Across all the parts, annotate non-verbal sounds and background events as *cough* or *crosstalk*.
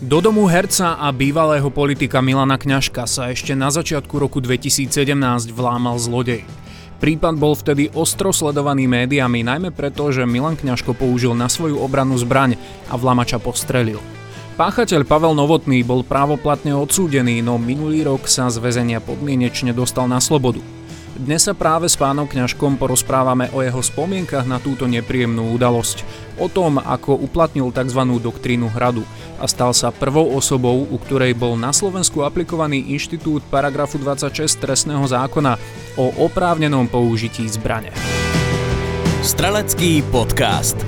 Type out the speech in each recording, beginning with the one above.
Do domu herca a bývalého politika Milana Kňažka sa ešte na začiatku roku 2017 vlámal zlodej. Prípad bol vtedy ostro sledovaný médiami, najmä preto, že Milan Kňažko použil na svoju obranu zbraň a vlamača postrelil. Páchateľ Pavel Novotný bol právoplatne odsúdený, no minulý rok sa z väzenia podmienečne dostal na slobodu. Dnes sa práve s pánom Kňažkom porozprávame o jeho spomienkach na túto nepríjemnú udalosť, o tom, ako uplatnil tzv. doktrínu hradu a stal sa prvou osobou, u ktorej bol na Slovensku aplikovaný inštitút paragrafu 26 trestného zákona o oprávnenom použití zbrane. Strelecký podcast.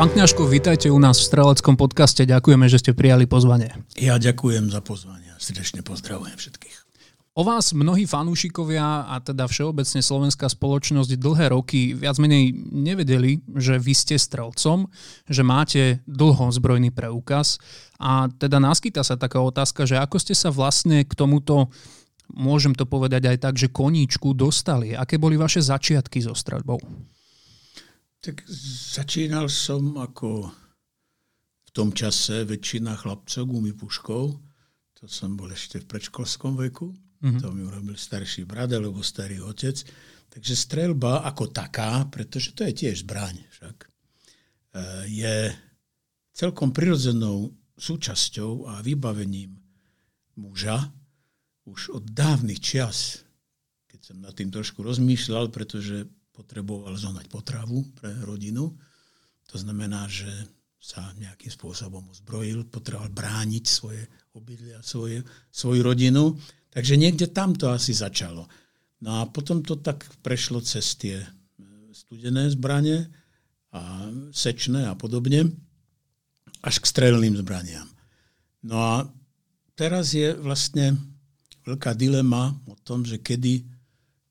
Pán Kňažko, vítajte u nás v Streleckom podcaste. Ďakujeme, že ste prijali pozvanie. Ja ďakujem za pozvanie. Srdečne pozdravujem všetkých. O vás mnohí fanúšikovia a teda všeobecne slovenská spoločnosť dlhé roky viac menej nevedeli, že vy ste strelcom, že máte dlho zbrojný preukaz a teda naskyta sa taká otázka, že ako ste sa vlastne k tomuto môžem to povedať aj tak, že koníčku dostali. Aké boli vaše začiatky so streľbou? Tak začínal som ako v tom čase väčšina chlapcov gumy puškou. To som bol ešte v predškolskom veku. Mm-hmm. To mi urobil starší brat alebo starý otec. Takže strelba ako taká, pretože to je tiež zbraň však, e, je celkom prirodzenou súčasťou a vybavením muža už od dávnych čias, keď som nad tým trošku rozmýšľal, pretože potreboval zohnať potravu pre rodinu. To znamená, že sa nejakým spôsobom ozbrojil, potreboval brániť svoje obydlia, svoje, svoju rodinu. Takže niekde tam to asi začalo. No a potom to tak prešlo cez tie e, studené zbranie a sečné a podobne, až k strelným zbraniam. No a teraz je vlastne veľká dilema o tom, že kedy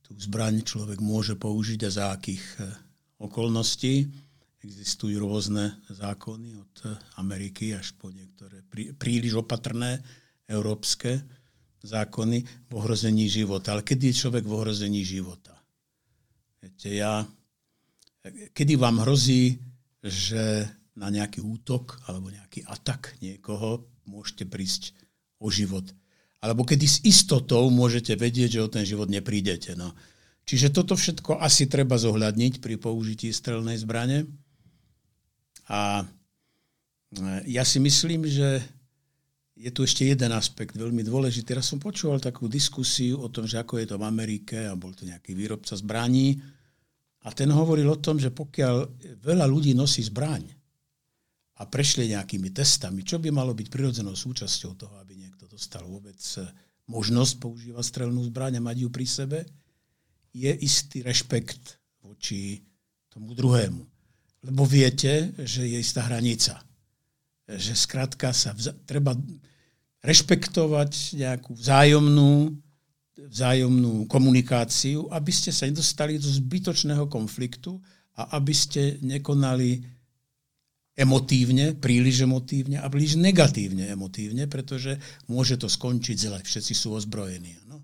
tú zbraň človek môže použiť a za akých e, okolností. Existujú rôzne zákony od Ameriky až po niektoré príliš opatrné európske zákony v ohrození života. Ale kedy je človek v ohrození života? Viete, ja, kedy vám hrozí, že na nejaký útok alebo nejaký atak niekoho môžete prísť o život. Alebo kedy s istotou môžete vedieť, že o ten život neprídete. No. Čiže toto všetko asi treba zohľadniť pri použití strelnej zbrane. A ja si myslím, že je tu ešte jeden aspekt veľmi dôležitý. Teraz som počúval takú diskusiu o tom, že ako je to v Amerike a bol to nejaký výrobca zbraní a ten hovoril o tom, že pokiaľ veľa ľudí nosí zbraň a prešli nejakými testami, čo by malo byť prirodzenou súčasťou toho, aby niekto dostal vôbec možnosť používať strelnú zbraň a mať ju pri sebe, je istý rešpekt voči tomu druhému. Lebo viete, že je istá hranica že skrátka sa vza- treba rešpektovať nejakú vzájomnú, vzájomnú komunikáciu, aby ste sa nedostali do zbytočného konfliktu a aby ste nekonali emotívne, príliš emotívne a príliš negatívne emotívne, pretože môže to skončiť zle. Všetci sú ozbrojení. No.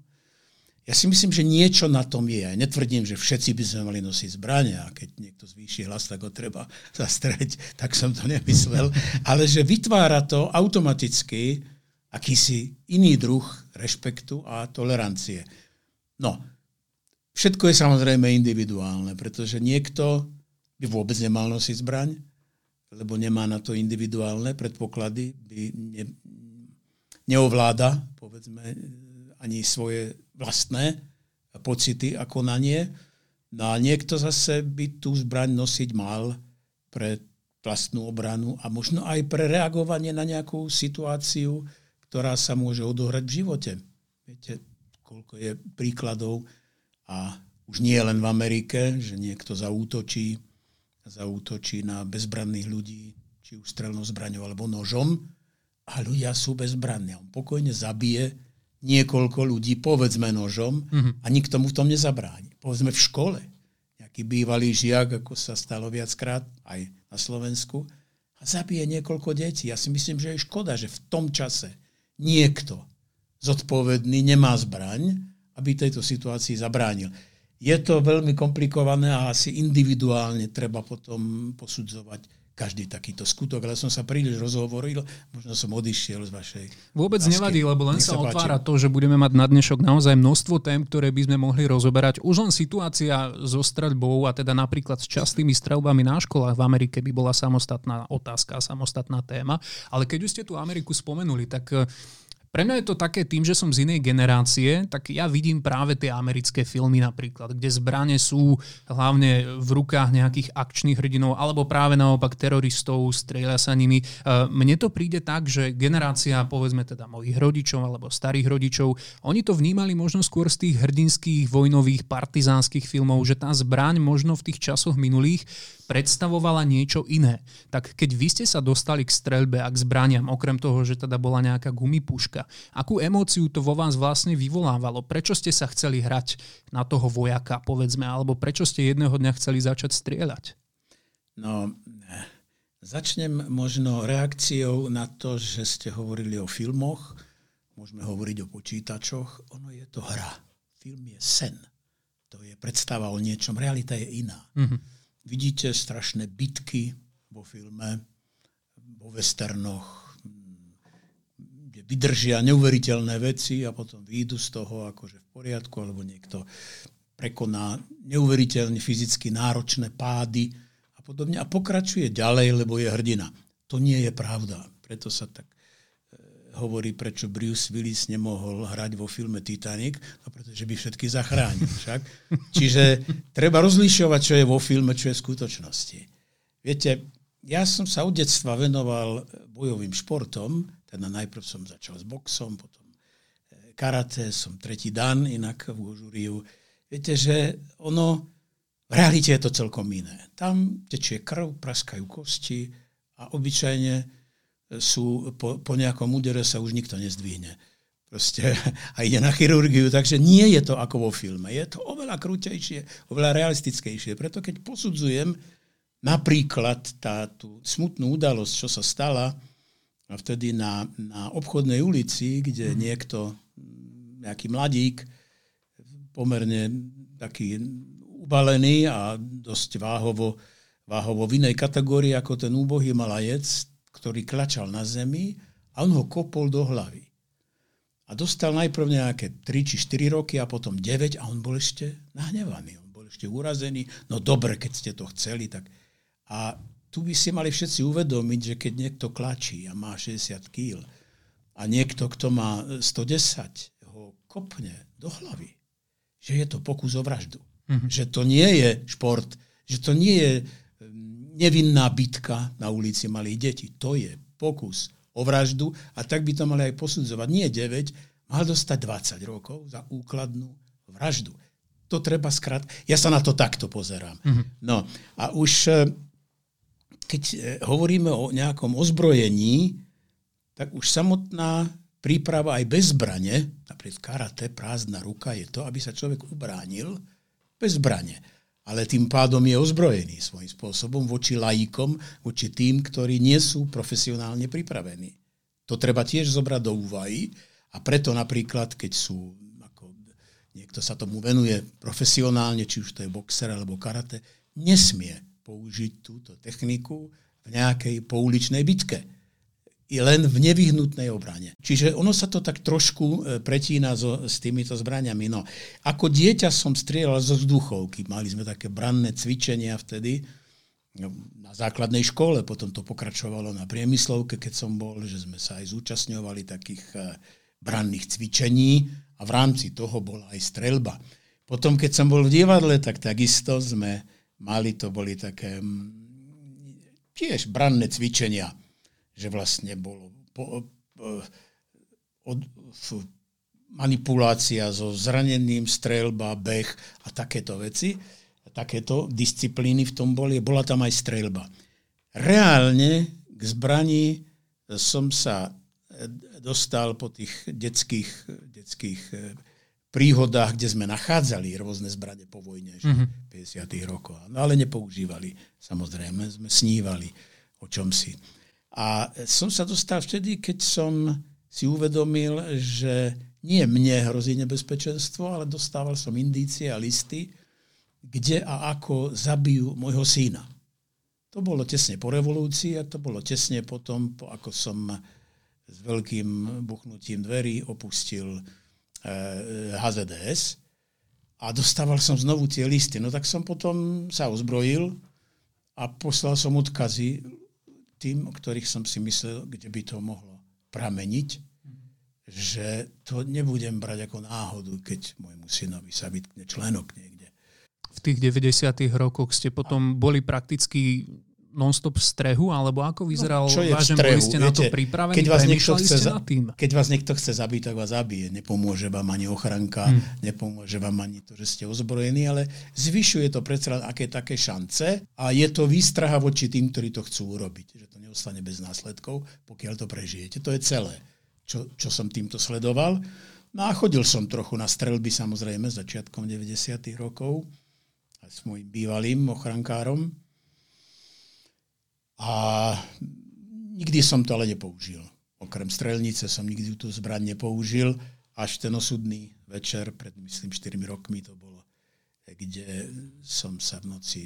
Ja si myslím, že niečo na tom je. Ja netvrdím, že všetci by sme mali nosiť zbrania a keď niekto zvýši hlas, tak ho treba *laughs* zastreť, tak som to nemyslel. Ale že vytvára to automaticky akýsi iný druh rešpektu a tolerancie. No, všetko je samozrejme individuálne, pretože niekto by vôbec nemal nosiť zbraň, lebo nemá na to individuálne predpoklady, by ne, neovláda, povedzme, ani svoje vlastné pocity a konanie. No a niekto zase by tú zbraň nosiť mal pre vlastnú obranu a možno aj pre reagovanie na nejakú situáciu, ktorá sa môže odohrať v živote. Viete, koľko je príkladov a už nie len v Amerike, že niekto zaútočí, zaútočí na bezbranných ľudí, či už strelnou zbraňou alebo nožom a ľudia sú bezbranní. On pokojne zabije niekoľko ľudí, povedzme nožom, mm-hmm. a nikto mu v tom nezabráni. Povedzme v škole. Nejaký bývalý žiak, ako sa stalo viackrát aj na Slovensku, a zabije niekoľko detí. Ja si myslím, že je škoda, že v tom čase niekto zodpovedný nemá zbraň, aby tejto situácii zabránil. Je to veľmi komplikované a asi individuálne treba potom posudzovať každý takýto skutok, ale som sa príliš rozhovoril, možno som odišiel z vašej... Vôbec otázky. nevadí, lebo len sa, sa otvára to, že budeme mať na dnešok naozaj množstvo tém, ktoré by sme mohli rozoberať. Už len situácia so streľbou a teda napríklad s častými streľbami na školách v Amerike by bola samostatná otázka, samostatná téma. Ale keď už ste tú Ameriku spomenuli, tak pre mňa je to také tým, že som z inej generácie, tak ja vidím práve tie americké filmy napríklad, kde zbrane sú hlavne v rukách nejakých akčných hrdinov alebo práve naopak teroristov, strieľa sa nimi. E, mne to príde tak, že generácia, povedzme teda mojich rodičov alebo starých rodičov, oni to vnímali možno skôr z tých hrdinských, vojnových, partizánskych filmov, že tá zbraň možno v tých časoch minulých predstavovala niečo iné. Tak keď vy ste sa dostali k streľbe a k zbraniam, okrem toho, že teda bola nejaká gumipuška, akú emóciu to vo vás vlastne vyvolávalo? Prečo ste sa chceli hrať na toho vojaka, povedzme, alebo prečo ste jedného dňa chceli začať strieľať? No, začnem možno reakciou na to, že ste hovorili o filmoch, môžeme hovoriť o počítačoch, ono je to hra. Film je sen. To je predstava o niečom, realita je iná. Mm-hmm Vidíte strašné bitky vo filme, vo westernoch, kde vydržia neuveriteľné veci a potom výjdu z toho akože v poriadku, alebo niekto prekoná neuveriteľne fyzicky náročné pády a podobne a pokračuje ďalej, lebo je hrdina. To nie je pravda. Preto sa tak hovorí, prečo Bruce Willis nemohol hrať vo filme Titanic, no pretože by všetky zachránil však. Čiže treba rozlišovať, čo je vo filme, čo je v skutočnosti. Viete, ja som sa od detstva venoval bojovým športom, teda najprv som začal s boxom, potom eh, karate, som tretí dan inak v Gožuriu. Viete, že ono, v realite je to celkom iné. Tam tečie krv, praskajú kosti a obyčajne sú, po, po nejakom údere sa už nikto nezdvihne. Proste *laughs* a ide na chirurgiu, takže nie je to ako vo filme. Je to oveľa krutejšie, oveľa realistickejšie. Preto keď posudzujem napríklad tá tú smutnú udalosť, čo sa stala vtedy na, na obchodnej ulici, kde mhm. niekto, nejaký mladík, pomerne taký ubalený a dosť váhovo, váhovo v inej kategórii ako ten úbohý malajec, ktorý klačal na zemi a on ho kopol do hlavy. A dostal najprv nejaké 3 či 4 roky a potom 9 a on bol ešte nahnevaný, on bol ešte urazený. No dobre, keď ste to chceli, tak... A tu by si mali všetci uvedomiť, že keď niekto klačí a má 60 kg a niekto, kto má 110, ho kopne do hlavy, že je to pokus o vraždu. Mm-hmm. Že to nie je šport, že to nie je nevinná bitka na ulici malých detí. To je pokus o vraždu a tak by to mali aj posudzovať. Nie 9, mal dostať 20 rokov za úkladnú vraždu. To treba skrát. Ja sa na to takto pozerám. Mm-hmm. No a už e, keď e, hovoríme o nejakom ozbrojení, tak už samotná príprava aj bez zbrane, napríklad karate, prázdna ruka, je to, aby sa človek ubránil bez zbrane ale tým pádom je ozbrojený svojím spôsobom voči laikom, voči tým, ktorí nie sú profesionálne pripravení. To treba tiež zobrať do úvahy a preto napríklad, keď sú, ako niekto sa tomu venuje profesionálne, či už to je boxer alebo karate, nesmie použiť túto techniku v nejakej pouličnej bitke je len v nevyhnutnej obrane. Čiže ono sa to tak trošku e, pretína so, s týmito zbraniami. No, ako dieťa som strieľal zo vzduchovky. Mali sme také branné cvičenia vtedy no, na základnej škole, potom to pokračovalo na priemyslovke, keď som bol, že sme sa aj zúčastňovali takých e, branných cvičení a v rámci toho bola aj streľba. Potom, keď som bol v divadle, tak takisto sme mali, to boli také tiež branné cvičenia že vlastne bolo po, po, od, manipulácia so zraneným, strelba, beh a takéto veci, takéto disciplíny v tom boli, bola tam aj strelba. Reálne k zbrani som sa dostal po tých detských, detských príhodách, kde sme nachádzali rôzne zbranie po vojne, mm-hmm. 50. rokov. No ale nepoužívali, samozrejme, sme snívali o čom si. A som sa dostal vtedy, keď som si uvedomil, že nie mne hrozí nebezpečenstvo, ale dostával som indície a listy, kde a ako zabijú môjho syna. To bolo tesne po revolúcii a to bolo tesne potom, po ako som s veľkým buchnutím dverí opustil HZDS eh, a dostával som znovu tie listy. No tak som potom sa ozbrojil a poslal som odkazy tým, o ktorých som si myslel, kde by to mohlo prameniť, že to nebudem brať ako náhodu, keď môjmu synovi sa vytkne členok niekde v tých 90. rokoch ste potom boli prakticky non-stop v strehu, alebo ako vyzeral no, čo je váš boli ste Viete, na to pripravení? Keď vás, niekto chce, za, keď vás niekto chce zabiť, tak vás zabije. Nepomôže vám ani ochranka, hmm. nepomôže vám ani to, že ste ozbrojení, ale zvyšuje to predsa aké také šance a je to výstraha voči tým, ktorí to chcú urobiť. Že to neostane bez následkov, pokiaľ to prežijete. To je celé, čo, čo som týmto sledoval. No a chodil som trochu na strelby, samozrejme, začiatkom 90. rokov s môjim bývalým ochrankárom. A nikdy som to ale nepoužil. Okrem strelnice som nikdy tú zbraň nepoužil. Až ten osudný večer, pred myslím 4 rokmi to bolo, kde som sa v noci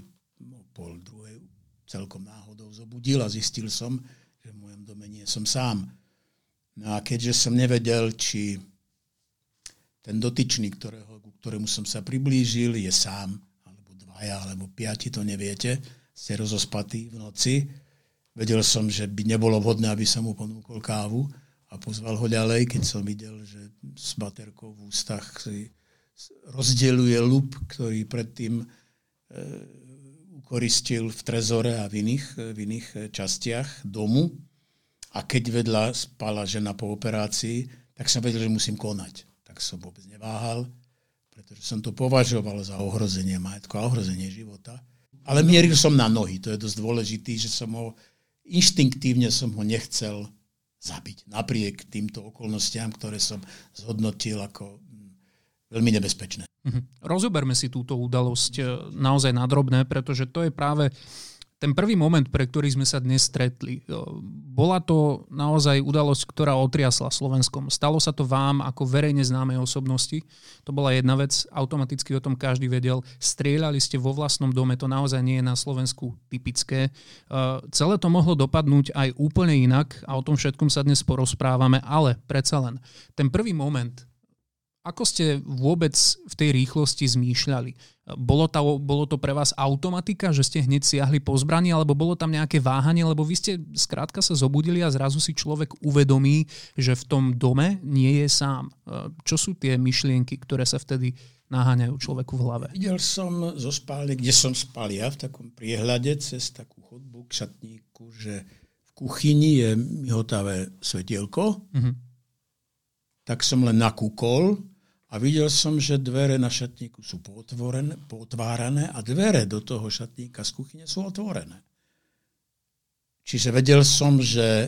o pol druhej celkom náhodou zobudil a zistil som, že v mojom dome nie som sám. No a keďže som nevedel, či ten dotyčný, ktorého, ktorému som sa priblížil, je sám, dvaja alebo piati, to neviete, ste rozospatí v noci. Vedel som, že by nebolo vhodné, aby som mu ponúkol kávu a pozval ho ďalej, keď som videl, že s baterkou v ústach si rozdeluje lup, ktorý predtým e, ukoristil v trezore a v iných, v iných častiach domu. A keď vedľa spala žena po operácii, tak som vedel, že musím konať. Tak som vôbec neváhal pretože som to považoval za ohrozenie majetku a ohrozenie života. Ale mieril som na nohy, to je dosť dôležitý, že som ho, inštinktívne som ho nechcel zabiť, napriek týmto okolnostiam, ktoré som zhodnotil ako hm, veľmi nebezpečné. Mhm. Rozoberme si túto udalosť eh, naozaj nadrobné, pretože to je práve ten prvý moment, pre ktorý sme sa dnes stretli, bola to naozaj udalosť, ktorá otriasla Slovenskom. Stalo sa to vám ako verejne známej osobnosti. To bola jedna vec, automaticky o tom každý vedel. Strieľali ste vo vlastnom dome, to naozaj nie je na Slovensku typické. Celé to mohlo dopadnúť aj úplne inak a o tom všetkom sa dnes porozprávame, ale predsa len ten prvý moment, ako ste vôbec v tej rýchlosti zmýšľali? Bolo to, bolo to pre vás automatika, že ste hneď siahli po zbrani, alebo bolo tam nejaké váhanie, lebo vy ste skrátka sa zobudili a zrazu si človek uvedomí, že v tom dome nie je sám. Čo sú tie myšlienky, ktoré sa vtedy naháňajú človeku v hlave? Videl som zo spálne, kde som spal ja, v takom priehľade cez takú chodbu k šatníku, že v kuchyni je mihotavé svetielko, mm-hmm. tak som len nakúkol a videl som, že dvere na šatníku sú potvárané a dvere do toho šatníka z kuchyne sú otvorené. Čiže vedel som, že e,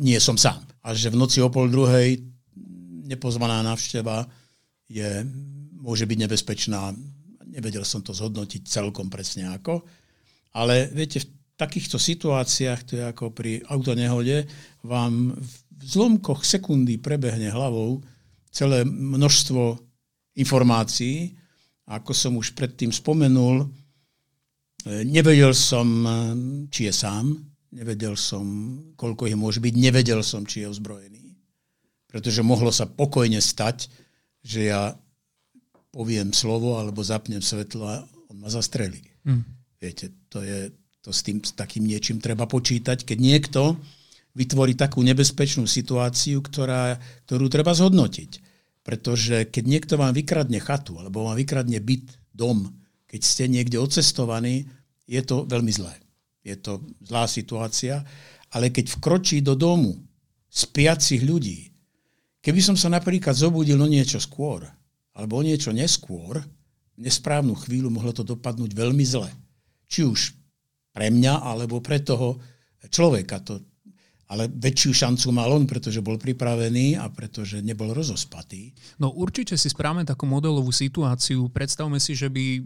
nie som sám. A že v noci o pol druhej nepozvaná návšteva je, môže byť nebezpečná. Nevedel som to zhodnotiť celkom presne ako. Ale viete, v takýchto situáciách, to je ako pri autonehode, vám v zlomkoch sekundy prebehne hlavou, celé množstvo informácií. A ako som už predtým spomenul, e, nevedel som, e, či je sám, nevedel som, koľko ich môže byť, nevedel som, či je ozbrojený. Pretože mohlo sa pokojne stať, že ja poviem slovo alebo zapnem svetlo a on ma zastrelí. Hmm. Viete, to je, to s, tým, s takým niečím treba počítať, keď niekto vytvorí takú nebezpečnú situáciu, ktorá, ktorú treba zhodnotiť. Pretože keď niekto vám vykradne chatu alebo vám vykradne byt, dom, keď ste niekde odcestovaní, je to veľmi zlé. Je to zlá situácia, ale keď vkročí do domu spiacich ľudí, keby som sa napríklad zobudil o niečo skôr, alebo o niečo neskôr, v nesprávnu chvíľu mohlo to dopadnúť veľmi zle. Či už pre mňa, alebo pre toho človeka. To ale väčšiu šancu mal on, pretože bol pripravený a pretože nebol rozospatý. No určite si správame takú modelovú situáciu. Predstavme si, že by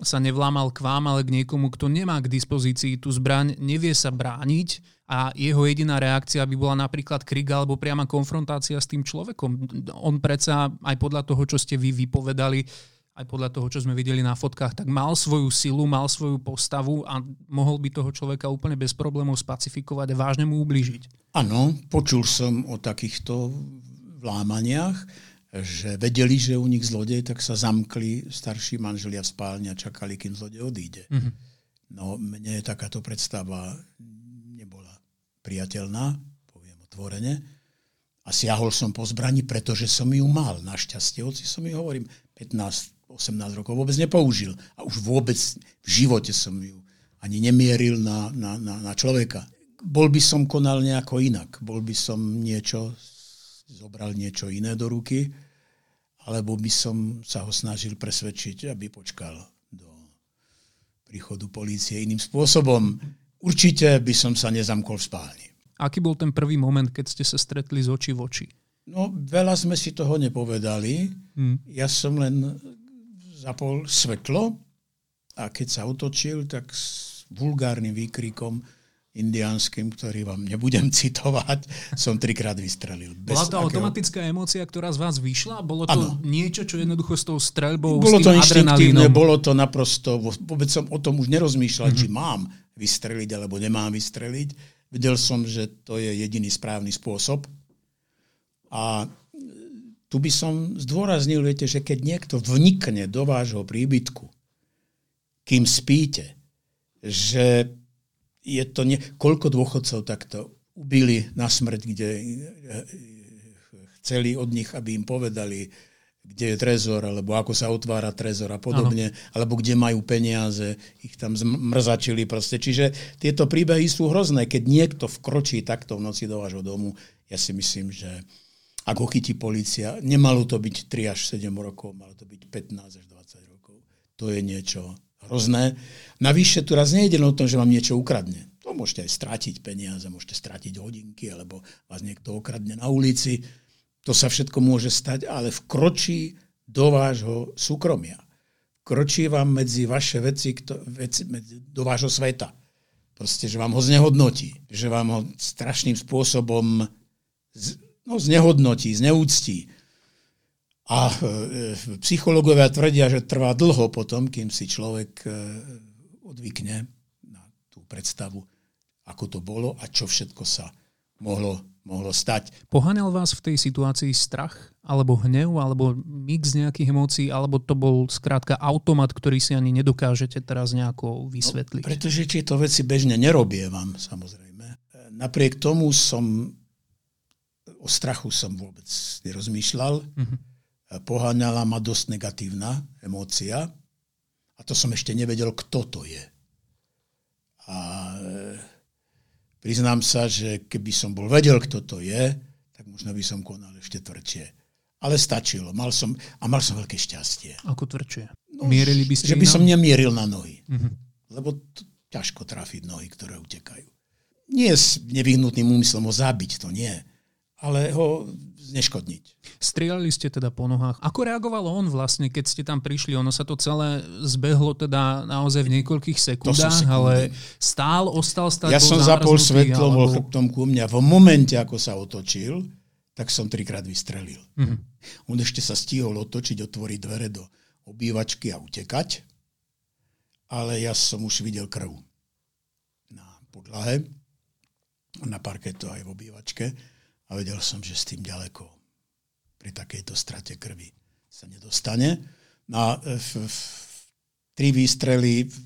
sa nevlámal k vám, ale k niekomu, kto nemá k dispozícii tú zbraň, nevie sa brániť a jeho jediná reakcia by bola napríklad krik alebo priama konfrontácia s tým človekom. On predsa aj podľa toho, čo ste vy vypovedali, aj podľa toho, čo sme videli na fotkách, tak mal svoju silu, mal svoju postavu a mohol by toho človeka úplne bez problémov spacifikovať a vážne mu ubližiť. Áno, počul som o takýchto vlámaniach, že vedeli, že u nich zlodej, tak sa zamkli starší manželia v spálni a čakali, kým zlodej odíde. Mm-hmm. No mne takáto predstava nebola priateľná, poviem otvorene. A siahol som po zbrani, pretože som ju mal. Našťastie, hoci som ju hovorím, 15 18 rokov vôbec nepoužil. A už vôbec v živote som ju ani nemieril na, na, na, na človeka. Bol by som konal nejako inak. Bol by som niečo, zobral niečo iné do ruky, alebo by som sa ho snažil presvedčiť, aby počkal do príchodu polície iným spôsobom. Určite by som sa nezamkol v spálni. Aký bol ten prvý moment, keď ste sa stretli z očí v oči? No, veľa sme si toho nepovedali. Hmm. Ja som len zapol svetlo a keď sa otočil, tak s vulgárnym výkrikom indiánskym, ktorý vám nebudem *laughs* citovať, som trikrát vystrelil. Bola to akého... automatická emócia, ktorá z vás vyšla? Bolo to ano. niečo, čo jednoducho s tou streľbou, bolo s tým to adrenalínom? Bolo to naprosto, vôbec som o tom už nerozmýšľal, mm-hmm. či mám vystreliť alebo nemám vystreliť. Vedel som, že to je jediný správny spôsob. A tu by som zdôraznil, viete, že keď niekto vnikne do vášho príbytku, kým spíte, že je to nie... Koľko dôchodcov takto ubili na smrť, kde eh, chceli od nich, aby im povedali, kde je trezor, alebo ako sa otvára trezor a podobne, ano. alebo kde majú peniaze, ich tam zmrzačili proste. Čiže tieto príbehy sú hrozné. Keď niekto vkročí takto v noci do vášho domu, ja si myslím, že ak ho chytí policia, nemalo to byť 3 až 7 rokov, malo to byť 15 až 20 rokov. To je niečo hrozné. Navyše tu raz nejde o tom, že vám niečo ukradne. To môžete aj strátiť peniaze, môžete strátiť hodinky, alebo vás niekto okradne na ulici. To sa všetko môže stať, ale vkročí do vášho súkromia. Vkročí vám medzi vaše veci, kto, veci medzi, do vášho sveta. Proste, že vám ho znehodnotí. Že vám ho strašným spôsobom z, no, znehodnotí, zneúctí. A e, psychológovia tvrdia, že trvá dlho potom, kým si človek e, odvykne na tú predstavu, ako to bolo a čo všetko sa mohlo, mohlo stať. Poháňal vás v tej situácii strach, alebo hnev, alebo mix nejakých emócií, alebo to bol skrátka automat, ktorý si ani nedokážete teraz nejako vysvetliť? No, pretože tieto veci bežne nerobievam, samozrejme. Napriek tomu som o strachu som vôbec nerozmýšľal. Mm-hmm. Poháňala ma dosť negatívna emócia a to som ešte nevedel, kto to je. A e, priznám sa, že keby som bol vedel, kto to je, tak možno by som konal ešte tvrdšie. Ale stačilo. Mal som, a mal som veľké šťastie. Ako tvrdšie? No, Mierili by ste Že by som nemieril na nohy. Mm-hmm. Lebo to, ťažko trafiť nohy, ktoré utekajú. Nie s nevyhnutným úmyslom ho zabiť, to nie ale ho zneškodniť. Strieľali ste teda po nohách. Ako reagoval on vlastne, keď ste tam prišli? Ono sa to celé zbehlo teda naozaj v niekoľkých sekundách, ale stál, ostal stať. Ja som zapol svetlo, alebo... bol chrbtom ku mňa. V momente, ako sa otočil, tak som trikrát vystrelil. Mm-hmm. On ešte sa stihol otočiť, otvoriť dvere do obývačky a utekať, ale ja som už videl krv na podlahe, na parketu aj v obývačke a vedel som, že s tým ďaleko pri takejto strate krvi sa nedostane. No a v, v, tri výstrely v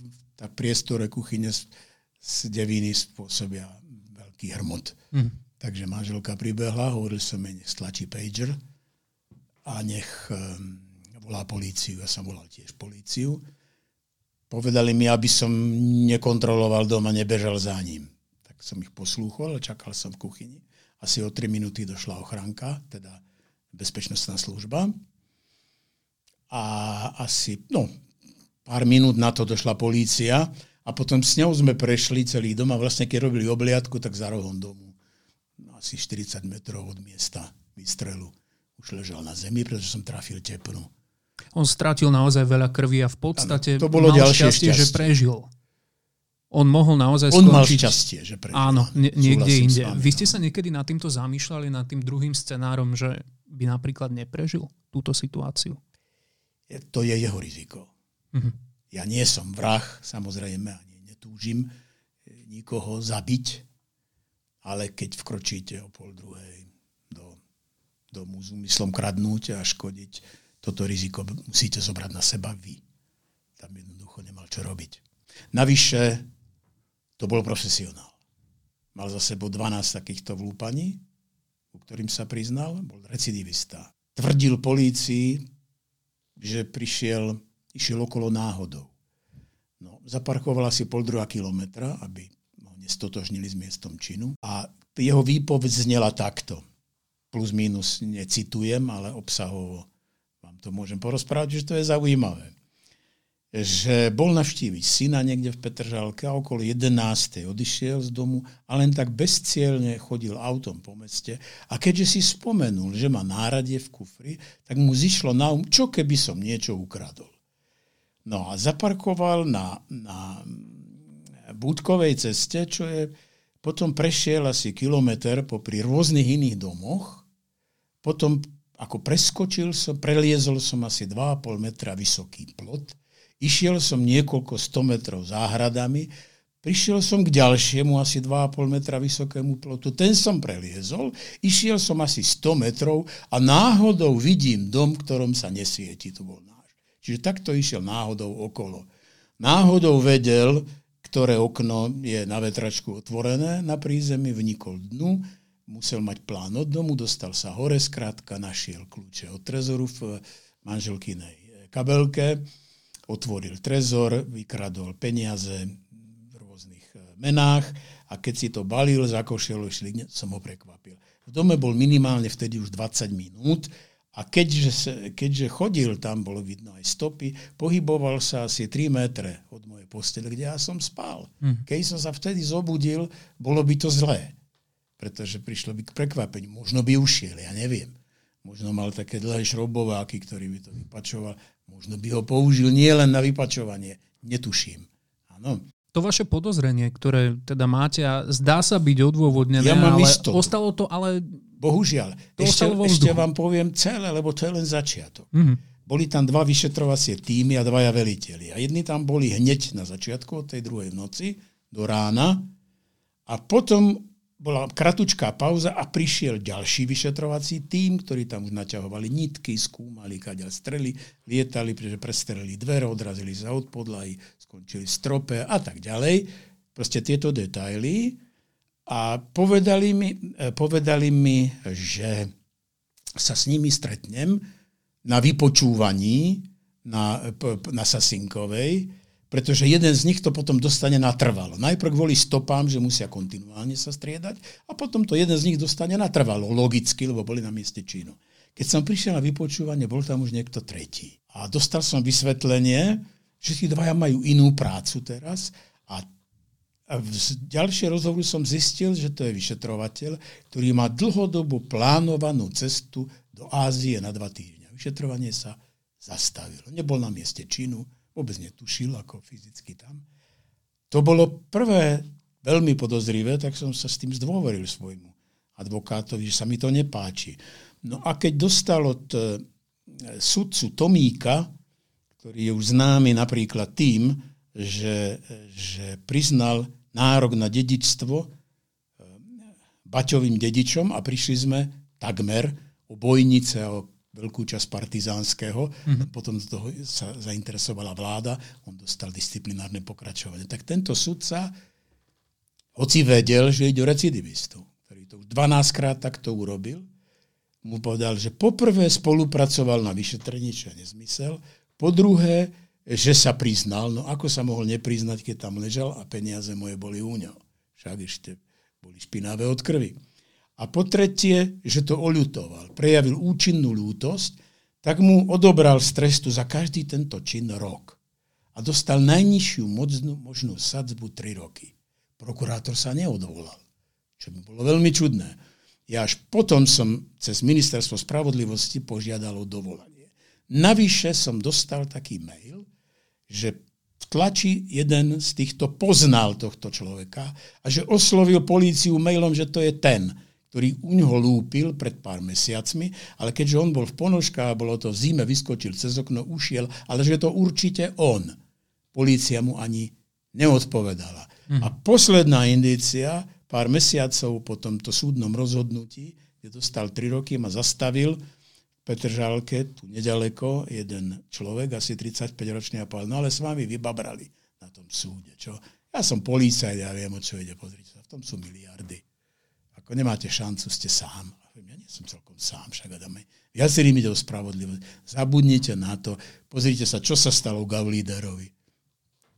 priestore kuchyne z, z deviny spôsobia veľký hrmot. Mm. Takže manželka pribehla, hovoril som jej, nech stlačí pager a nech um, volá políciu. Ja som volal tiež políciu. Povedali mi, aby som nekontroloval doma, nebežal za ním. Tak som ich poslúchol a čakal som v kuchyni. Asi o 3 minúty došla ochranka, teda bezpečnostná služba. A asi, no, pár minút na to došla polícia a potom s ňou sme prešli celý dom a vlastne keď robili obliadku, tak za rohom domu asi 40 metrov od miesta výstrelu. Už ležal na zemi, pretože som trafil tepnu. On strátil naozaj veľa krvi a v podstate ano, to bolo mal ďalšie šťastie, šťastie, že prežil. On mohol naozaj On skončiť... mal šťastie, že prežil. Áno, ne, niekde inde. Vy ste no. sa niekedy nad týmto zamýšľali, nad tým druhým scenárom, že by napríklad neprežil túto situáciu? To je jeho riziko. Mhm. Ja nie som vrah, samozrejme, ani netúžim e, nikoho zabiť, ale keď vkročíte o pol druhej do domu s úmyslom kradnúť a škodiť, toto riziko musíte zobrať na seba vy. Tam jednoducho nemal čo robiť. Navyše, to bol profesionál. Mal za sebou 12 takýchto vlúpaní, ku ktorým sa priznal, bol recidivista. Tvrdil polícii, že prišiel, išiel okolo náhodou. No, zaparkoval asi pol druhá kilometra, aby ho nestotožnili s miestom činu. A jeho výpoveď znela takto. Plus minus necitujem, ale obsahovo vám to môžem porozprávať, že to je zaujímavé. Že bol navštíviť syna niekde v Petržalke a okolo 11. odišiel z domu a len tak bezcielne chodil autom po meste a keďže si spomenul, že má náradie v kufri, tak mu zišlo na um, čo keby som niečo ukradol. No a zaparkoval na, na Búdkovej ceste, čo je, potom prešiel asi kilometr popri rôznych iných domoch, potom ako preskočil som, preliezol som asi 2,5 metra vysoký plot, išiel som niekoľko 100 metrov záhradami, prišiel som k ďalšiemu asi 2,5 metra vysokému plotu, ten som preliezol, išiel som asi 100 metrov a náhodou vidím dom, v ktorom sa nesvieti, to bol náš. Čiže takto išiel náhodou okolo. Náhodou vedel, ktoré okno je na vetračku otvorené na prízemí, vnikol dnu, musel mať plán od domu, dostal sa hore, skrátka našiel kľúče od trezoru v manželkinej kabelke, otvoril trezor, vykradol peniaze v rôznych eh, menách a keď si to balil, zakošiel, šli, som ho prekvapil. V dome bol minimálne vtedy už 20 minút a keďže, keďže chodil, tam bolo vidno aj stopy, pohyboval sa asi 3 metre od mojej postele, kde ja som spal. Keď som sa vtedy zobudil, bolo by to zlé, pretože prišlo by k prekvapeniu. Možno by ušiel, ja neviem. Možno mal také dlhé šrobováky, ktorý by to vypačoval. Možno by ho použil nie len na vypačovanie. Netuším. Áno. To vaše podozrenie, ktoré teda máte a zdá sa byť odôvodnené, Ja mám ale istotu. ostalo to ale... Bohužiaľ. To Ešte, ešte vám poviem celé, lebo to je len začiatok. Mhm. Boli tam dva vyšetrovacie týmy a dvaja veliteľi. A jedni tam boli hneď na začiatku od tej druhej v noci do rána a potom bola kratučká pauza a prišiel ďalší vyšetrovací tím, ktorí tam už naťahovali nitky, skúmali, kaďal strely, lietali, pretože prestrelili dvere, odrazili sa od podlahy, skončili strope a tak ďalej. Proste tieto detaily. A povedali mi, eh, povedali mi, že sa s nimi stretnem na vypočúvaní na, p- na Sasinkovej, pretože jeden z nich to potom dostane natrvalo. Najprv kvôli stopám, že musia kontinuálne sa striedať a potom to jeden z nich dostane natrvalo, logicky, lebo boli na mieste činu. Keď som prišiel na vypočúvanie, bol tam už niekto tretí. A dostal som vysvetlenie, že tí dvaja majú inú prácu teraz a v ďalšie rozhovoru som zistil, že to je vyšetrovateľ, ktorý má dlhodobo plánovanú cestu do Ázie na dva týždne. Vyšetrovanie sa zastavilo. Nebol na mieste činu, vôbec netušil, ako fyzicky tam. To bolo prvé veľmi podozrivé, tak som sa s tým zdôveril svojmu advokátovi, že sa mi to nepáči. No a keď dostal od e, sudcu Tomíka, ktorý je už známy napríklad tým, že, že priznal nárok na dedičstvo e, Baťovým dedičom a prišli sme takmer o bojnice a o veľkú časť partizánskeho. Mm-hmm. Potom z toho sa zainteresovala vláda, on dostal disciplinárne pokračovanie. Tak tento sudca, hoci vedel, že ide o recidivistu, ktorý to už 12 krát takto urobil, mu povedal, že poprvé spolupracoval na vyšetrení, čo je nezmysel, po druhé, že sa priznal, no ako sa mohol nepriznať, keď tam ležal a peniaze moje boli u ňo. Však ešte boli špinavé od krvi. A po tretie, že to oľutoval, prejavil účinnú ľútosť, tak mu odobral z trestu za každý tento čin rok. A dostal najnižšiu možnú, možnú sadzbu 3 roky. Prokurátor sa neodvolal, čo by bolo veľmi čudné. Ja až potom som cez ministerstvo spravodlivosti požiadal o dovolanie. Navyše som dostal taký mail, že v tlači jeden z týchto poznal tohto človeka a že oslovil políciu mailom, že to je ten, ktorý u ňoho lúpil pred pár mesiacmi, ale keďže on bol v ponožkách a bolo to v zime, vyskočil cez okno, ušiel, ale že to určite on. Polícia mu ani neodpovedala. Mm. A posledná indícia, pár mesiacov po tomto súdnom rozhodnutí, kde dostal tri roky, ma zastavil v Petržálke, tu nedaleko, jeden človek, asi 35-ročný a povedal, no ale s vami vybabrali na tom súde. Čo? Ja som policajt, ja viem, o čo ide, pozrite sa, v tom sú miliardy. Ako nemáte šancu, ste sám. Ja nie som celkom sám, však Adame. Viacerým ide o spravodlivosť. Zabudnite na to. Pozrite sa, čo sa stalo Gavlíderovi.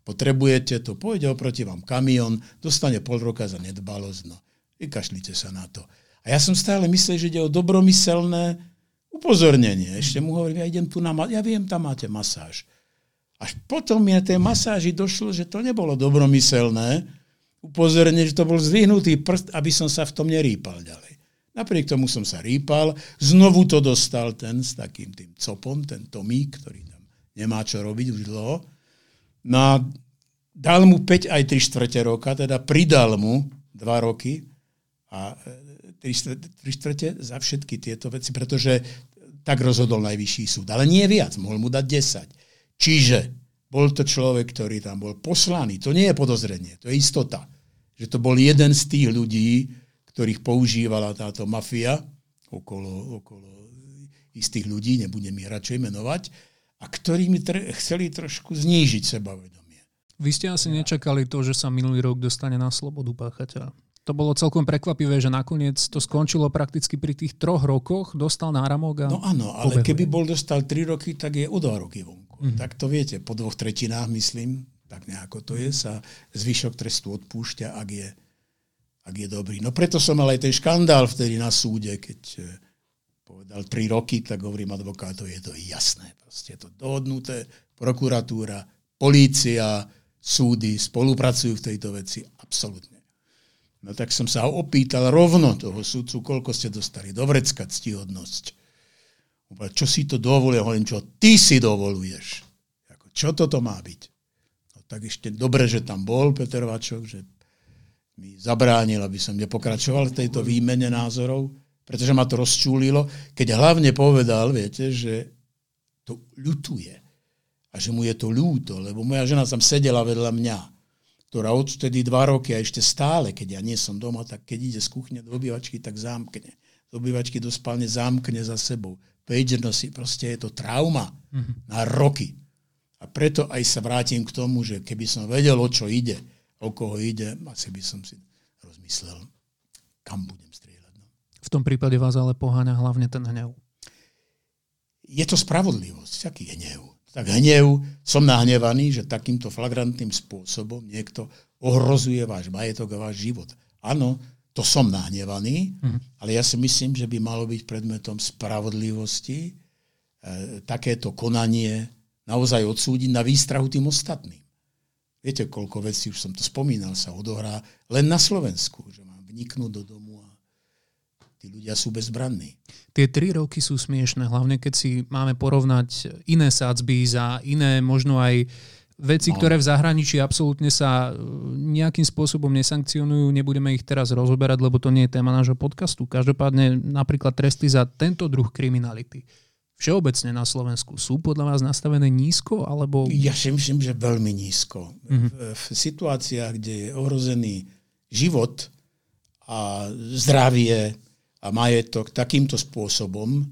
Potrebujete to, pôjde oproti vám kamión, dostane pol roka za nedbalosť, no vykašlite sa na to. A ja som stále myslel, že ide o dobromyselné upozornenie. Ešte mu hovorím, ja idem tu na, ja viem, tam máte masáž. Až potom mi na tej masáži došlo, že to nebolo dobromyselné, upozornenie, že to bol zdvihnutý prst, aby som sa v tom nerýpal ďalej. Napriek tomu som sa rýpal, znovu to dostal ten s takým tým copom, ten Tomík, ktorý tam nemá čo robiť už dlho. No a dal mu 5 aj 3 štvrte roka, teda pridal mu 2 roky a 3 e, štvrte za všetky tieto veci, pretože tak rozhodol najvyšší súd. Ale nie viac, mohol mu dať 10. Čiže bol to človek, ktorý tam bol poslaný. To nie je podozrenie, to je istota. Že to bol jeden z tých ľudí, ktorých používala táto mafia okolo, okolo istých ľudí, nebudem ich radšej menovať, a ktorí mi tr- chceli trošku znížiť sebavedomie. Vy ste asi nečakali to, že sa minulý rok dostane na slobodu páchateľa. To bolo celkom prekvapivé, že nakoniec to skončilo prakticky pri tých troch rokoch, dostal náramok a... No áno, ale pobehuje. keby bol dostal tri roky, tak je o dva roky vonku. Mm-hmm. Tak to viete, po dvoch tretinách, myslím, tak nejako to je, sa zvyšok trestu odpúšťa, ak je, ak je dobrý. No preto som mal aj ten škandál vtedy na súde, keď e, povedal tri roky, tak hovorím advokátov, je to jasné, proste je to dohodnuté, prokuratúra, polícia, súdy spolupracujú v tejto veci, absolútne. No tak som sa opýtal rovno toho súdcu, koľko ste dostali. Do vrecka ctihodnosť. Čo si to dovoluje? Hovorím, čo ty si dovoluješ. Čo toto má byť? Tak ešte dobre, že tam bol Peter Vačok, že mi zabránil, aby som nepokračoval v tejto výmene názorov, pretože ma to rozčúlilo, keď hlavne povedal, viete, že to ľutuje a že mu je to ľúto, lebo moja žena tam sedela vedľa mňa, ktorá odtedy dva roky a ešte stále, keď ja nie som doma, tak keď ide z kuchne do obývačky, tak zamkne. Z obývačky do spálne zamkne za sebou page nosí, proste je to trauma mm-hmm. na roky. A preto aj sa vrátim k tomu, že keby som vedel, o čo ide, o koho ide, asi by som si rozmyslel, kam budem strieľať. No. V tom prípade vás ale poháňa hlavne ten hnev. Je to spravodlivosť. Aký hnev? Tak hnev, som nahnevaný, že takýmto flagrantným spôsobom niekto ohrozuje váš majetok a váš život. Áno, to som nahnevaný, mm-hmm. ale ja si myslím, že by malo byť predmetom spravodlivosti e, takéto konanie naozaj odsúdiť na výstrahu tým ostatným. Viete, koľko vecí, už som to spomínal, sa odohrá len na Slovensku, že mám vniknúť do domu a tí ľudia sú bezbranní. Tie tri roky sú smiešne, hlavne keď si máme porovnať iné sádzby za iné, možno aj veci, no. ktoré v zahraničí absolútne sa e, nejakým spôsobom nesankcionujú, nebudeme ich teraz rozoberať, lebo to nie je téma nášho podcastu. Každopádne napríklad tresty za tento druh kriminality. Všeobecne na Slovensku sú podľa vás nastavené nízko? Alebo... Ja si myslím, že veľmi nízko. Mm-hmm. V, v situáciách, kde je ohrozený život a zdravie a majetok takýmto spôsobom,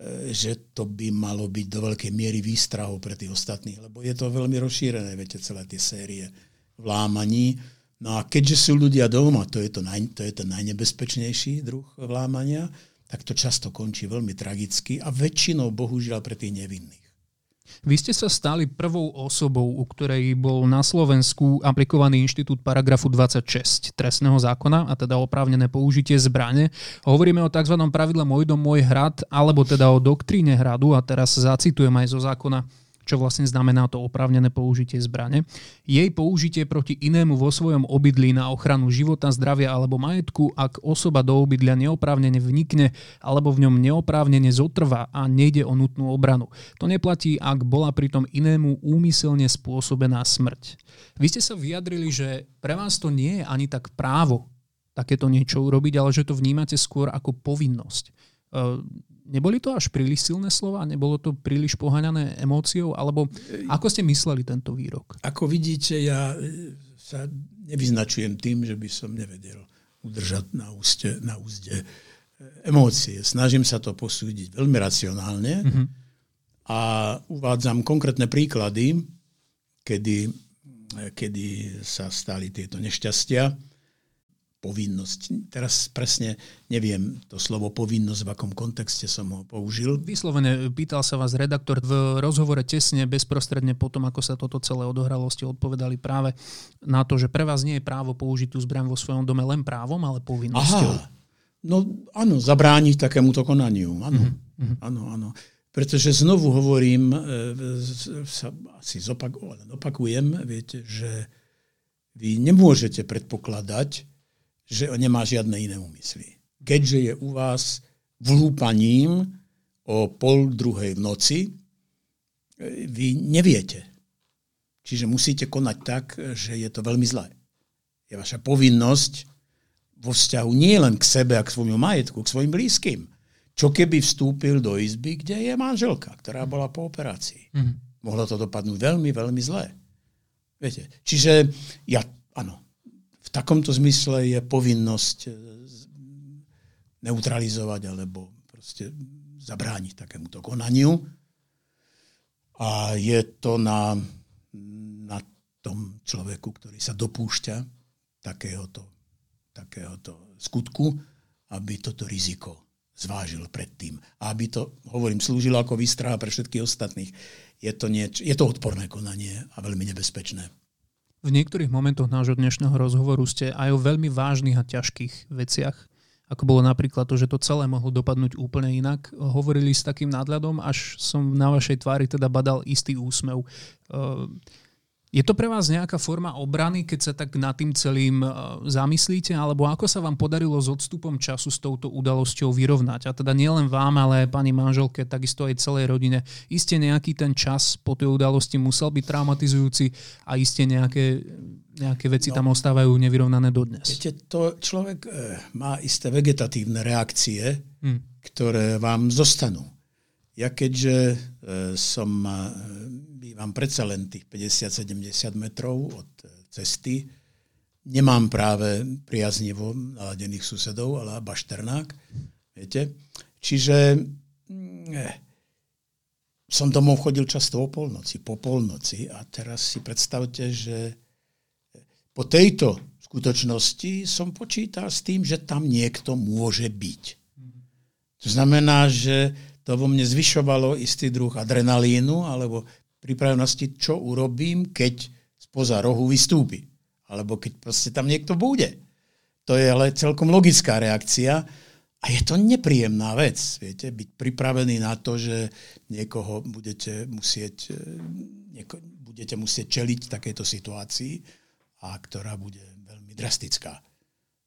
E, že to by malo byť do veľkej miery výstrahou pre tých ostatných, lebo je to veľmi rozšírené, viete, celé tie série vlámaní. No a keďže sú ľudia doma, to je, to naj, to je ten najnebezpečnejší druh vlámania, tak to často končí veľmi tragicky a väčšinou, bohužiaľ, pre tých nevinných. Vy ste sa stali prvou osobou, u ktorej bol na Slovensku aplikovaný inštitút paragrafu 26 trestného zákona, a teda oprávnené použitie zbrane. Hovoríme o tzv. pravidle môj dom, môj hrad, alebo teda o doktríne hradu, a teraz zacitujem aj zo zákona čo vlastne znamená to oprávnené použitie zbrane. Jej použitie proti inému vo svojom obydlí na ochranu života, zdravia alebo majetku, ak osoba do obydlia neoprávnene vnikne alebo v ňom neoprávnene zotrvá a nejde o nutnú obranu. To neplatí, ak bola pritom inému úmyselne spôsobená smrť. Vy ste sa vyjadrili, že pre vás to nie je ani tak právo takéto niečo urobiť, ale že to vnímate skôr ako povinnosť. E, neboli to až príliš silné slova? Nebolo to príliš poháňané emóciou? Alebo ako ste mysleli tento výrok? Ako vidíte, ja e, sa nevyznačujem tým, že by som nevedel udržať na úste, na úzde e, emócie. Snažím sa to posúdiť veľmi racionálne mm-hmm. a uvádzam konkrétne príklady, kedy, kedy sa stali tieto nešťastia povinnosť. Teraz presne neviem to slovo povinnosť, v akom kontexte som ho použil. Vyslovene pýtal sa vás redaktor v rozhovore tesne, bezprostredne potom, ako sa toto celé odohralo, ste odpovedali práve na to, že pre vás nie je právo použiť tú zbraň vo svojom dome len právom, ale povinnosťou. Aha. No áno, zabrániť takémuto konaniu. Áno, mm-hmm. áno, áno. Pretože znovu hovorím, e, sa asi zopak, opakujem, viete, že vy nemôžete predpokladať, že nemá žiadne iné úmysly. Keďže je u vás vlúpaním o pol druhej v noci, vy neviete. Čiže musíte konať tak, že je to veľmi zlé. Je vaša povinnosť vo vzťahu nie len k sebe a k svojmu majetku, k svojim blízkym. Čo keby vstúpil do izby, kde je manželka, ktorá bola po operácii. Mm. Mohlo to dopadnúť veľmi, veľmi zlé. Viete? Čiže ja, áno, v takomto zmysle je povinnosť e, neutralizovať alebo proste zabrániť takémuto konaniu. A je to na, na tom človeku, ktorý sa dopúšťa takéhoto, takéhoto skutku, aby toto riziko zvážil predtým. A aby to, hovorím, slúžilo ako výstraha pre všetkých ostatných. Je to, nieč, je to odporné konanie a veľmi nebezpečné. V niektorých momentoch nášho dnešného rozhovoru ste aj o veľmi vážnych a ťažkých veciach, ako bolo napríklad to, že to celé mohlo dopadnúť úplne inak. Hovorili s takým nadľadom, až som na vašej tvári teda badal istý úsmev. Uh, je to pre vás nejaká forma obrany, keď sa tak nad tým celým e, zamyslíte, alebo ako sa vám podarilo s odstupom času s touto udalosťou vyrovnať? A teda nielen vám, ale pani manželke, takisto aj celej rodine. Isté nejaký ten čas po tej udalosti musel byť traumatizujúci a iste nejaké, nejaké veci no, tam ostávajú nevyrovnané dodnes. Viete, to človek e, má isté vegetatívne reakcie, hmm. ktoré vám zostanú. Ja keďže e, som mám predsa len tých 50-70 metrov od e, cesty. Nemám práve priaznivo naladených susedov, ale bašternák. Viete? Čiže mm, eh, som domov chodil často o polnoci, po polnoci a teraz si predstavte, že po tejto skutočnosti som počítal s tým, že tam niekto môže byť. To znamená, že to vo mne zvyšovalo istý druh adrenalínu alebo pripravenosti, čo urobím, keď spoza rohu vystúpi. Alebo keď proste tam niekto bude. To je ale celkom logická reakcia a je to nepríjemná vec, viete, byť pripravený na to, že niekoho budete musieť, e, nieko, budete musieť čeliť takejto situácii a ktorá bude veľmi drastická.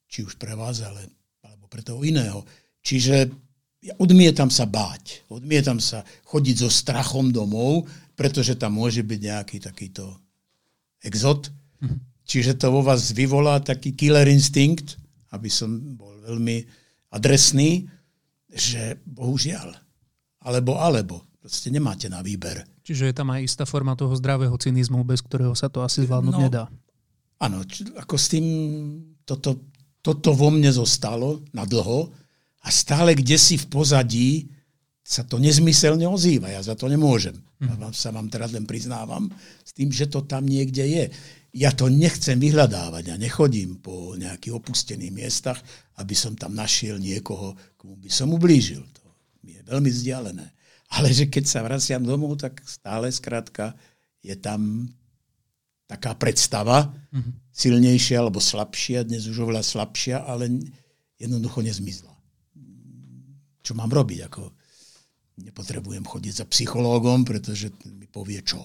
Či už pre vás, ale, alebo pre toho iného. Čiže ja odmietam sa báť, odmietam sa chodiť so strachom domov, pretože tam môže byť nejaký takýto exot. Mm-hmm. Čiže to vo vás vyvolá taký killer instinct, aby som bol veľmi adresný, že bohužiaľ, alebo alebo, proste nemáte na výber. Čiže je tam aj istá forma toho zdravého cynizmu, bez ktorého sa to asi zvládnuť no, nedá. Áno, ako s tým toto, toto vo mne zostalo na dlho a stále kde si v pozadí sa to nezmyselne ozýva. Ja za to nemôžem. Ja vám, sa vám teraz len priznávam s tým, že to tam niekde je. Ja to nechcem vyhľadávať. Ja nechodím po nejakých opustených miestach, aby som tam našiel niekoho, komu by som ublížil. To mi je veľmi vzdialené. Ale že keď sa vraciam domov, tak stále skrátka je tam taká predstava, mm-hmm. silnejšia alebo slabšia, dnes už oveľa slabšia, ale jednoducho nezmizla. Čo mám robiť? Ako nepotrebujem chodiť za psychológom, pretože mi povie čo.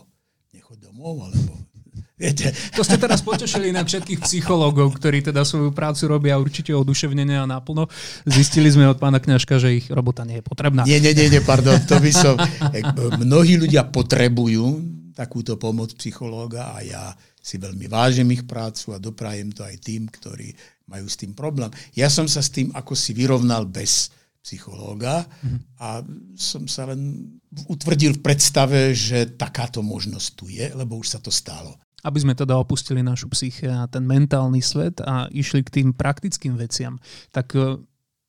Nechoď domov, alebo *laughs* Viete. To ste teraz potešili na všetkých psychológov, ktorí teda svoju prácu robia určite oduševnenie a naplno. Zistili sme od pána kňažka, že ich robota nie je potrebná. Nie, nie, nie, nie pardon, to by som... Mnohí ľudia potrebujú takúto pomoc psychológa a ja si veľmi vážim ich prácu a doprajem to aj tým, ktorí majú s tým problém. Ja som sa s tým ako si vyrovnal bez psychológa a som sa len utvrdil v predstave, že takáto možnosť tu je, lebo už sa to stalo aby sme teda opustili našu psyche a ten mentálny svet a išli k tým praktickým veciam, tak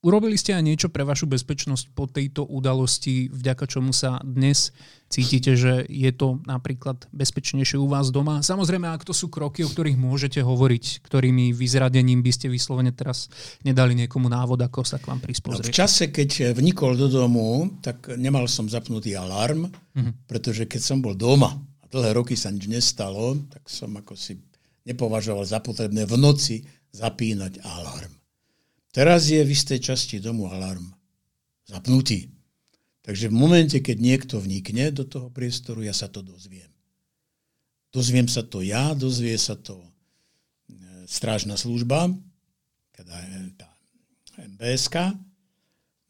urobili ste aj niečo pre vašu bezpečnosť po tejto udalosti, vďaka čomu sa dnes cítite, že je to napríklad bezpečnejšie u vás doma? Samozrejme, ak to sú kroky, o ktorých môžete hovoriť, ktorými vyzradením by ste vyslovene teraz nedali niekomu návod, ako sa k vám prispozrieť. No, v čase, keď vnikol do domu, tak nemal som zapnutý alarm, mm-hmm. pretože keď som bol doma, dlhé roky sa nič nestalo, tak som ako si nepovažoval za potrebné v noci zapínať alarm. Teraz je v istej časti domu alarm zapnutý. Takže v momente, keď niekto vnikne do toho priestoru, ja sa to dozviem. Dozviem sa to ja, dozvie sa to e, strážna služba, teda tá MBSK,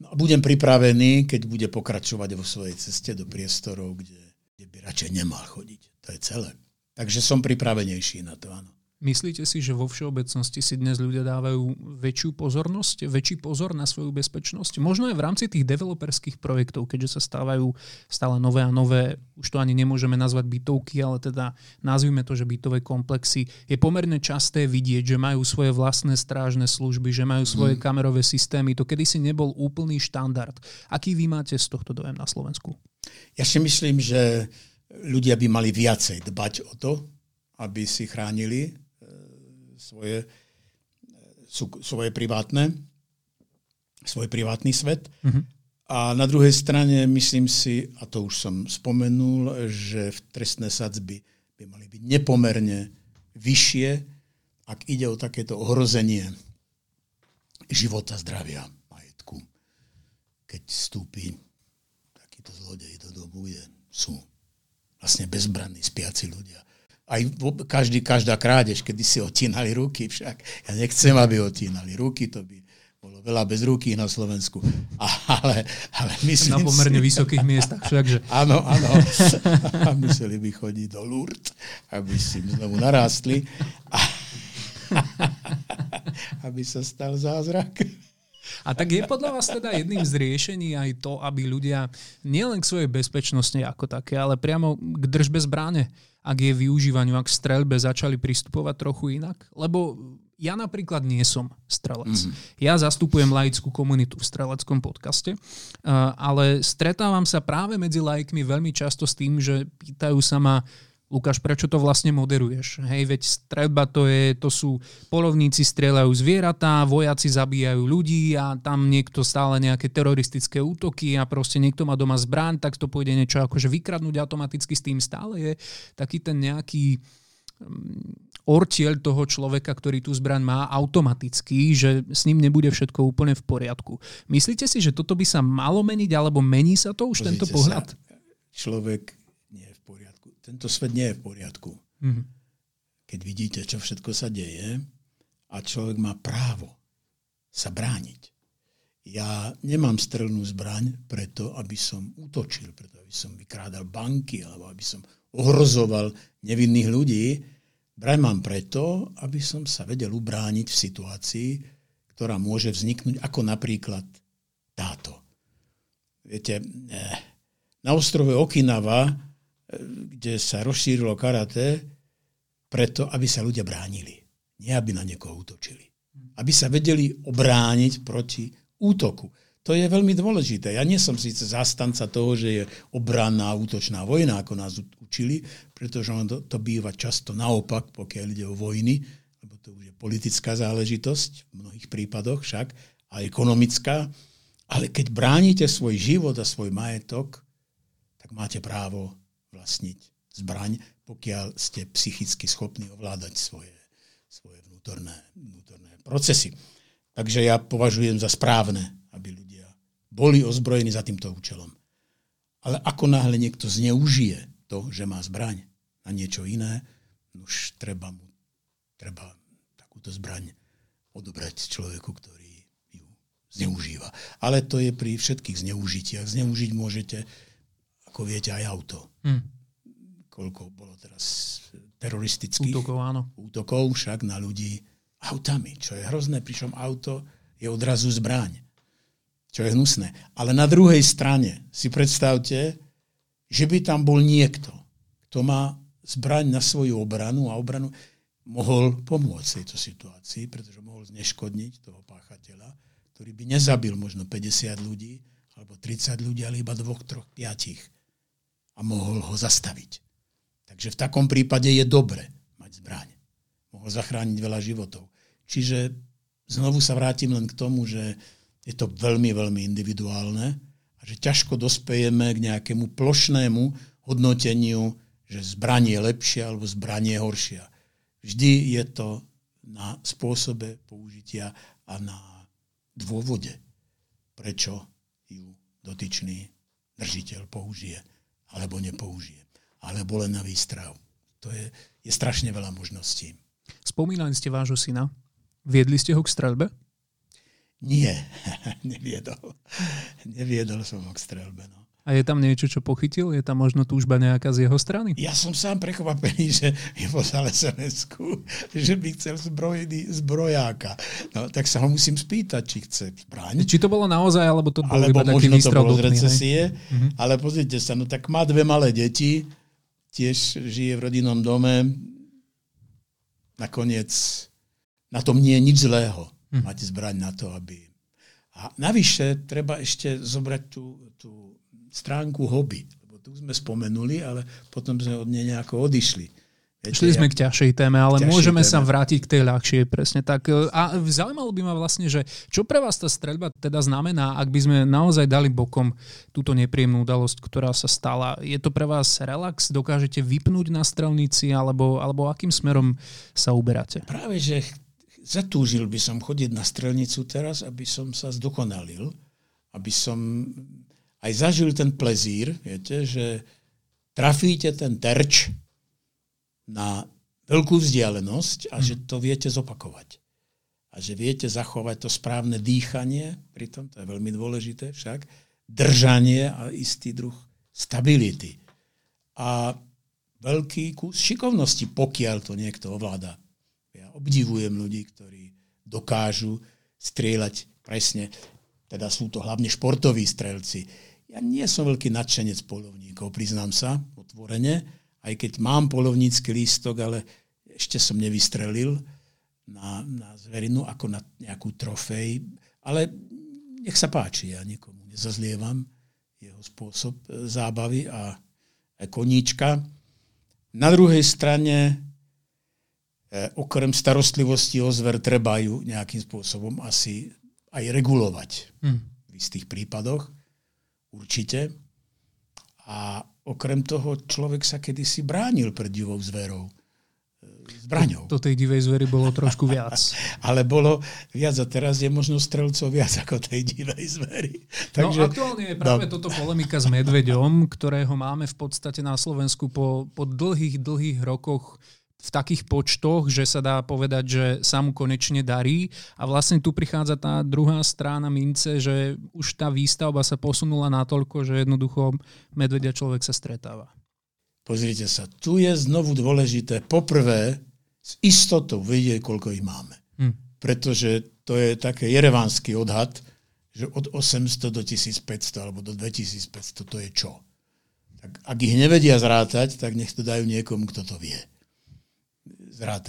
no a budem pripravený, keď bude pokračovať vo svojej ceste do priestorov, kde kde by radšej nemal chodiť. To je celé. Takže som pripravenejší na to, áno. Myslíte si, že vo všeobecnosti si dnes ľudia dávajú väčšiu pozornosť, väčší pozor na svoju bezpečnosť? Možno aj v rámci tých developerských projektov, keďže sa stávajú stále nové a nové, už to ani nemôžeme nazvať bytovky, ale teda nazvime to, že bytové komplexy. Je pomerne časté vidieť, že majú svoje vlastné strážne služby, že majú svoje mm. kamerové systémy. To kedysi nebol úplný štandard. Aký vy máte z tohto dojem na Slovensku? Ja si myslím, že ľudia by mali viacej dbať o to, aby si chránili svoje, e, svoje privátne, svoj privátny svet. Mm-hmm. A na druhej strane myslím si, a to už som spomenul, že v trestné sadzby by mali byť nepomerne vyššie, ak ide o takéto ohrozenie života, zdravia, majetku. Keď vstúpi takíto zlodeji do domu, kde sú vlastne bezbranní spiaci ľudia. Aj každý, každá krádež, kedy si otínali ruky, však ja nechcem, aby otínali ruky, to by bolo veľa bez ruky na Slovensku. *laughs* Ale, ale myslím Na pomerne si, vysokých miestach všakže. *laughs* Áno, áno. *laughs* A museli by chodiť do Lourdes, aby si znovu narástli. A, aby sa stal zázrak. A tak je podľa vás teda jedným z riešení aj to, aby ľudia nielen k svojej bezpečnosti ako také, ale priamo k držbe zbráne, ak je využívaniu, ak strelbe začali pristupovať trochu inak? Lebo ja napríklad nie som strelec. Mm-hmm. Ja zastupujem laickú komunitu v streleckom podcaste, ale stretávam sa práve medzi laikmi veľmi často s tým, že pýtajú sa ma, Lukáš, prečo to vlastne moderuješ? Hej, veď streľba to, je, to sú polovníci strieľajú zvieratá, vojaci zabíjajú ľudí a tam niekto stále nejaké teroristické útoky a proste niekto má doma zbraň, tak to pôjde niečo akože vykradnúť automaticky s tým stále je taký ten nejaký mm, ortiel toho človeka, ktorý tú zbraň má automaticky, že s ním nebude všetko úplne v poriadku. Myslíte si, že toto by sa malo meniť, alebo mení sa to už Pozrite tento pohľad? Sa, človek tento svet nie je v poriadku. Mm-hmm. Keď vidíte, čo všetko sa deje a človek má právo sa brániť. Ja nemám strelnú zbraň preto, aby som útočil, preto aby som vykrádal banky alebo aby som ohrozoval nevinných ľudí. Braň mám preto, aby som sa vedel ubrániť v situácii, ktorá môže vzniknúť, ako napríklad táto. Viete, eh, na ostrove Okinawa kde sa rozšírilo karate preto, aby sa ľudia bránili. Nie, aby na niekoho útočili. Aby sa vedeli obrániť proti útoku. To je veľmi dôležité. Ja nie som síce zastanca toho, že je obranná útočná vojna, ako nás učili, pretože to, to býva často naopak, pokiaľ ide o vojny, lebo to už je politická záležitosť, v mnohých prípadoch však, a ekonomická. Ale keď bránite svoj život a svoj majetok, tak máte právo vlastniť zbraň, pokiaľ ste psychicky schopní ovládať svoje, svoje vnútorné, vnútorné procesy. Takže ja považujem za správne, aby ľudia boli ozbrojení za týmto účelom. Ale ako náhle niekto zneužije to, že má zbraň na niečo iné, už treba mu treba takúto zbraň odobrať človeku, ktorý ju zneužíva. Ale to je pri všetkých zneužitiach. Zneužiť môžete, ako viete, aj auto. Hmm. Koľko bolo teraz teroristických útokov, áno. útokov však na ľudí autami, čo je hrozné, pričom auto je odrazu zbraň, čo je hnusné. Ale na druhej strane si predstavte, že by tam bol niekto, kto má zbraň na svoju obranu a obranu mohol pomôcť tejto situácii, pretože mohol zneškodniť toho páchateľa, ktorý by nezabil možno 50 ľudí alebo 30 ľudí, ale iba dvoch, troch, piatich a mohol ho zastaviť. Takže v takom prípade je dobre mať zbraň. Mohol zachrániť veľa životov. Čiže znovu sa vrátim len k tomu, že je to veľmi, veľmi individuálne a že ťažko dospejeme k nejakému plošnému hodnoteniu, že zbraň je lepšia alebo zbraň je horšia. Vždy je to na spôsobe použitia a na dôvode, prečo ju dotyčný držiteľ použije alebo nepoužije. Alebo len na výstrahu. To je, je strašne veľa možností. Spomínali ste vášho syna. Viedli ste ho k streľbe? Nie, *laughs* neviedol. Neviedol som ho k streľbe. No. A je tam niečo, čo pochytil? Je tam možno túžba nejaká z jeho strany? Ja som sám prekvapený, že mi poslal sms že by chcel zbrojný zbrojáka. No, tak sa ho musím spýtať, či chce zbraň. Či to bolo naozaj, alebo to alebo iba taký možno to bolo z recesie. Uh-huh. Ale pozrite sa, no tak má dve malé deti, tiež žije v rodinnom dome. Nakoniec na tom nie je nič zlého. Uh-huh. Mať zbraň na to, aby... A navyše treba ešte zobrať tú, tú stránku hobby. Lebo tu sme spomenuli, ale potom sme od nej nejako odišli. Viete, Šli sme k ťažšej téme, ale môžeme téme. sa vrátiť k tej ľahšej, presne tak. A zaujímalo by ma vlastne, že čo pre vás tá streľba teda znamená, ak by sme naozaj dali bokom túto nepríjemnú udalosť, ktorá sa stala. Je to pre vás relax? Dokážete vypnúť na strelnici, alebo, alebo akým smerom sa uberáte? Práve, že zatúžil by som chodiť na strelnicu teraz, aby som sa zdokonalil, aby som aj zažil ten plezír, viete, že trafíte ten terč na veľkú vzdialenosť a že to viete zopakovať. A že viete zachovať to správne dýchanie, pritom to je veľmi dôležité však, držanie a istý druh stability. A veľký kus šikovnosti, pokiaľ to niekto ovláda. Ja obdivujem ľudí, ktorí dokážu strieľať presne, teda sú to hlavne športoví strelci, ja nie som veľký nadšenec polovníkov, priznám sa, otvorene, aj keď mám polovnícky lístok, ale ešte som nevystrelil na, na zverinu ako na nejakú trofej. Ale nech sa páči, ja nikomu nezazlievam jeho spôsob e, zábavy a koníčka. Na druhej strane, e, okrem starostlivosti o zver, treba ju nejakým spôsobom asi aj regulovať hmm. v istých prípadoch určite. A okrem toho človek sa kedysi bránil pred divou zverou. Zbraňou. To, to tej divej zvery bolo trošku viac. *laughs* Ale bolo viac a teraz je možno strelcov viac ako tej divej zvery. No, Takže, no aktuálne je práve no. toto polemika s medveďom, ktorého máme v podstate na Slovensku po, po dlhých, dlhých rokoch v takých počtoch, že sa dá povedať, že sa mu konečne darí. A vlastne tu prichádza tá druhá strana mince, že už tá výstavba sa posunula natoľko, že jednoducho medvedia človek sa stretáva. Pozrite sa, tu je znovu dôležité poprvé s istotou vedieť, koľko ich máme. Hm. Pretože to je také jerevánsky odhad, že od 800 do 1500 alebo do 2500 to je čo? Tak ak ich nevedia zrátať, tak nech to dajú niekomu, kto to vie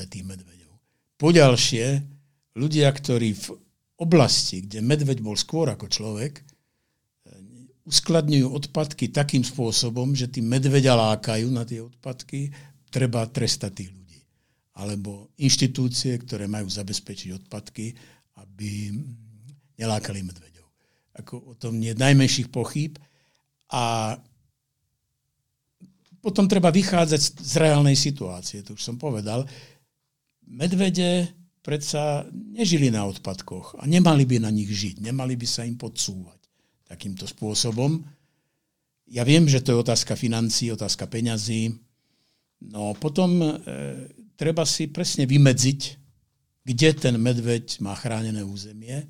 tých medveďov. Poďalšie, ľudia, ktorí v oblasti, kde medveď bol skôr ako človek, uskladňujú odpadky takým spôsobom, že tí medveďa lákajú na tie odpadky, treba trestať tých ľudí. Alebo inštitúcie, ktoré majú zabezpečiť odpadky, aby nelákali medveďov. Ako o tom nie najmenších pochýb. A potom treba vychádzať z reálnej situácie, to už som povedal. Medvede predsa nežili na odpadkoch a nemali by na nich žiť, nemali by sa im podsúvať takýmto spôsobom. Ja viem, že to je otázka financí, otázka peňazí. No potom e, treba si presne vymedziť, kde ten medveď má chránené územie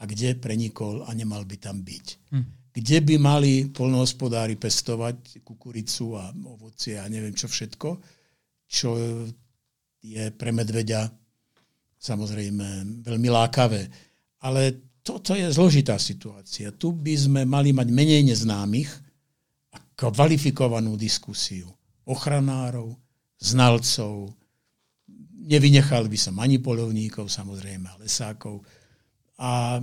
a kde prenikol a nemal by tam byť. Hm. Kde by mali polnohospodári pestovať kukuricu a ovocie a neviem čo všetko, čo je pre medveďa samozrejme veľmi lákavé. Ale toto je zložitá situácia. Tu by sme mali mať menej neznámych a kvalifikovanú diskusiu ochranárov, znalcov, nevynechali by som ani polovníkov, samozrejme, lesákov. A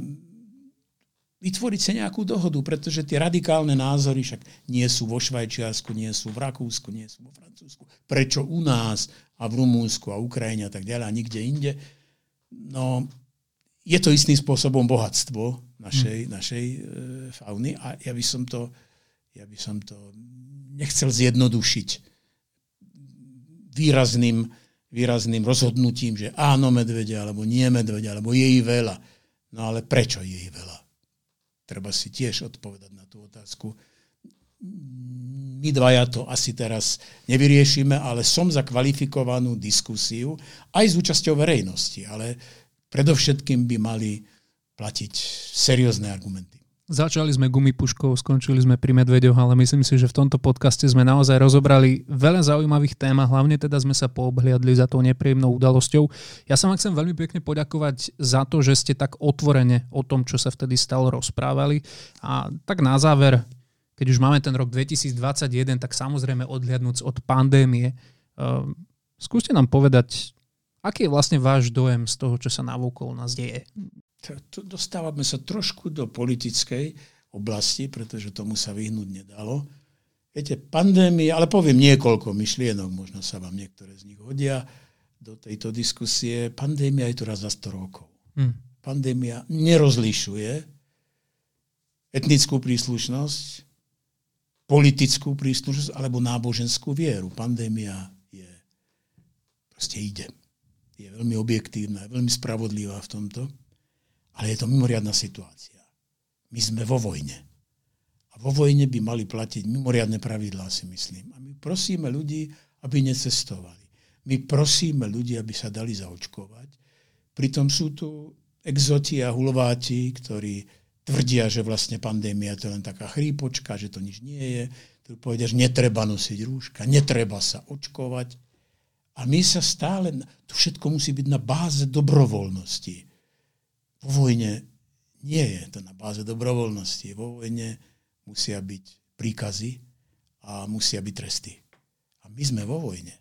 vytvoriť sa nejakú dohodu, pretože tie radikálne názory však nie sú vo Švajčiarsku, nie sú v Rakúsku, nie sú vo Francúzsku. Prečo u nás a v Rumúnsku a Ukrajine a tak ďalej a nikde inde? No, je to istým spôsobom bohatstvo našej, hmm. našej e, fauny a ja by som to, ja by som to nechcel zjednodušiť výrazným, výrazným rozhodnutím, že áno medvede, alebo nie medvede, alebo je ich veľa. No ale prečo je ich veľa? Treba si tiež odpovedať na tú otázku. My dvaja to asi teraz nevyriešime, ale som za kvalifikovanú diskusiu aj s účasťou verejnosti, ale predovšetkým by mali platiť seriózne argumenty. Začali sme gumipuškou, skončili sme pri medveďoch, ale myslím si, že v tomto podcaste sme naozaj rozobrali veľa zaujímavých tém a hlavne teda sme sa poobhliadli za tou nepríjemnou udalosťou. Ja sa vám chcem veľmi pekne poďakovať za to, že ste tak otvorene o tom, čo sa vtedy stalo, rozprávali. A tak na záver, keď už máme ten rok 2021, tak samozrejme odhliadnúť od pandémie, uh, skúste nám povedať, aký je vlastne váš dojem z toho, čo sa navúkol nás deje? Dostávame sa trošku do politickej oblasti, pretože tomu sa vyhnúť nedalo. Viete, pandémia, ale poviem niekoľko myšlienok, možno sa vám niektoré z nich hodia do tejto diskusie. Pandémia je tu raz za 100 rokov. Hmm. Pandémia nerozlišuje etnickú príslušnosť, politickú príslušnosť alebo náboženskú vieru. Pandémia je, proste ide. Je veľmi objektívna, je veľmi spravodlivá v tomto. Ale je to mimoriadná situácia. My sme vo vojne. A vo vojne by mali platiť mimoriadne pravidlá, si myslím. A my prosíme ľudí, aby necestovali. My prosíme ľudí, aby sa dali zaočkovať. Pritom sú tu exoti a hulváti, ktorí tvrdia, že vlastne pandémia to je len taká chrípočka, že to nič nie je. Tu povedia, že netreba nosiť rúška, netreba sa očkovať. A my sa stále, to všetko musí byť na báze dobrovoľnosti vo vojne nie je to na báze dobrovoľnosti. Vo vojne musia byť príkazy a musia byť tresty. A my sme vo vojne.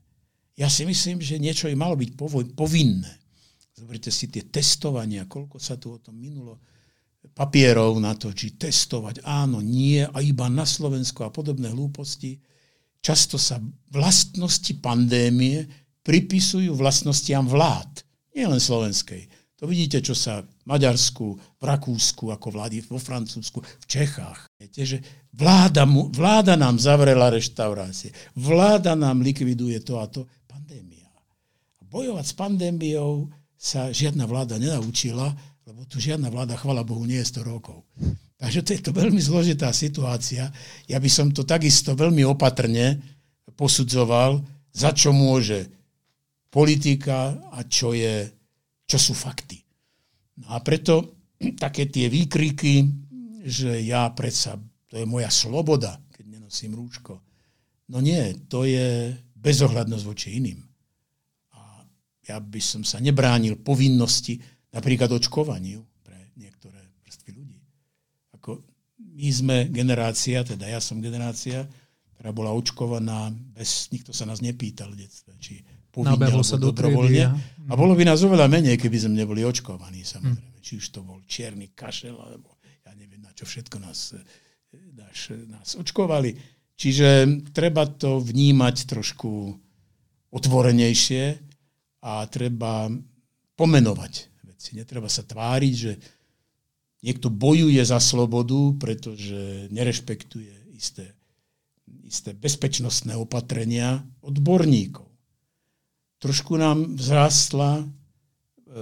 Ja si myslím, že niečo je malo byť povinné. Zoberte si tie testovania, koľko sa tu o tom minulo papierov na to, či testovať áno, nie a iba na Slovensku a podobné hlúposti. Často sa vlastnosti pandémie pripisujú vlastnostiam vlád, nie len slovenskej. To vidíte, čo sa Maďarsku, v Rakúsku, ako vlády vo Francúzsku, v Čechách. Viete, že vláda, mu, vláda nám zavrela reštaurácie, vláda nám likviduje to a to. Pandémia. Bojovať s pandémiou sa žiadna vláda nenaučila, lebo tu žiadna vláda, chvala Bohu, nie je 100 rokov. Takže to je to veľmi zložitá situácia. Ja by som to takisto veľmi opatrne posudzoval, za čo môže politika a čo, je, čo sú fakty. No a preto *clears throat* také tie výkriky, že ja predsa, to je moja sloboda, keď nenosím rúško. No nie, to je bezohľadnosť voči iným. A ja by som sa nebránil povinnosti napríklad očkovaniu pre niektoré vrstvy ľudí. Ako my sme generácia, teda ja som generácia, ktorá bola očkovaná bez, nikto sa nás nepýtal v detstve, či povinne alebo sa dobrovoľne. A bolo by nás oveľa menej, keby sme neboli očkovaní, samozrejme. Či už to bol čierny kašel, alebo ja neviem, na čo všetko nás, nás, nás očkovali. Čiže treba to vnímať trošku otvorenejšie a treba pomenovať veci. Netreba sa tváriť, že niekto bojuje za slobodu, pretože nerešpektuje isté, isté bezpečnostné opatrenia odborníkov trošku nám vzrástla e,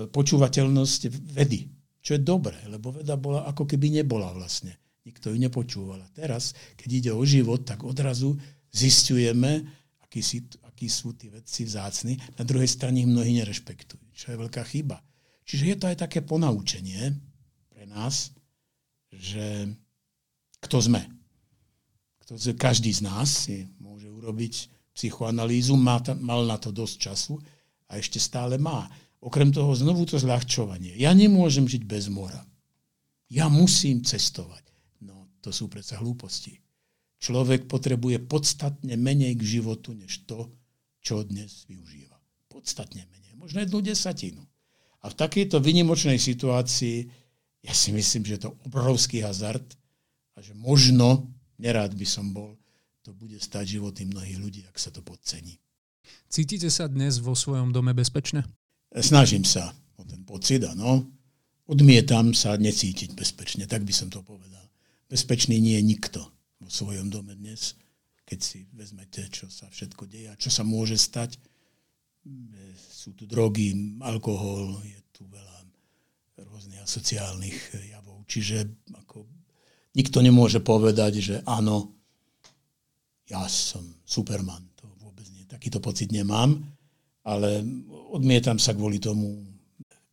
počúvateľnosť vedy, čo je dobré, lebo veda bola ako keby nebola vlastne Nikto ju nepočúval. Teraz, keď ide o život, tak odrazu zistujeme, akí, si, akí sú tí vedci vzácni. Na druhej strane ich mnohí nerešpektujú, čo je veľká chyba. Čiže je to aj také ponaučenie pre nás, že kto sme. Kto, každý z nás si môže urobiť psychoanalýzu, má mal na to dosť času a ešte stále má. Okrem toho znovu to zľahčovanie. Ja nemôžem žiť bez mora. Ja musím cestovať. No, to sú predsa hlúposti. Človek potrebuje podstatne menej k životu, než to, čo dnes využíva. Podstatne menej. Možno jednu desatinu. A v takejto vynimočnej situácii ja si myslím, že je to obrovský hazard a že možno, nerád by som bol, to bude stať životy mnohých ľudí, ak sa to podcení. Cítite sa dnes vo svojom dome bezpečne? Snažím sa o ten pocit, áno. Odmietam sa necítiť bezpečne, tak by som to povedal. Bezpečný nie je nikto vo svojom dome dnes, keď si vezmete, čo sa všetko deje a čo sa môže stať. Sú tu drogy, alkohol, je tu veľa rôznych asociálnych javov. Čiže ako, nikto nemôže povedať, že áno, ja som Superman. To vôbec nie. Takýto pocit nemám, ale odmietam sa kvôli tomu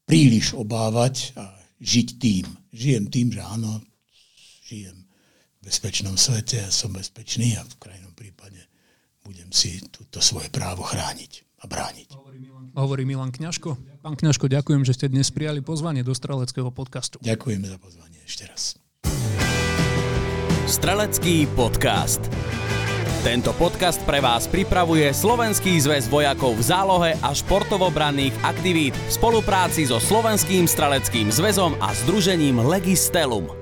príliš obávať a žiť tým. Žijem tým, že áno, žijem v bezpečnom svete, ja som bezpečný a v krajnom prípade budem si túto svoje právo chrániť a brániť. Hovorí Milan Kňažko. Pán Kňažko, ďakujem, že ste dnes prijali pozvanie do Streleckého podcastu. Ďakujem za pozvanie ešte raz. Strelecký podcast. Tento podcast pre vás pripravuje Slovenský zväz vojakov v zálohe a športovobranných aktivít v spolupráci so Slovenským streleckým zväzom a združením Legistelum.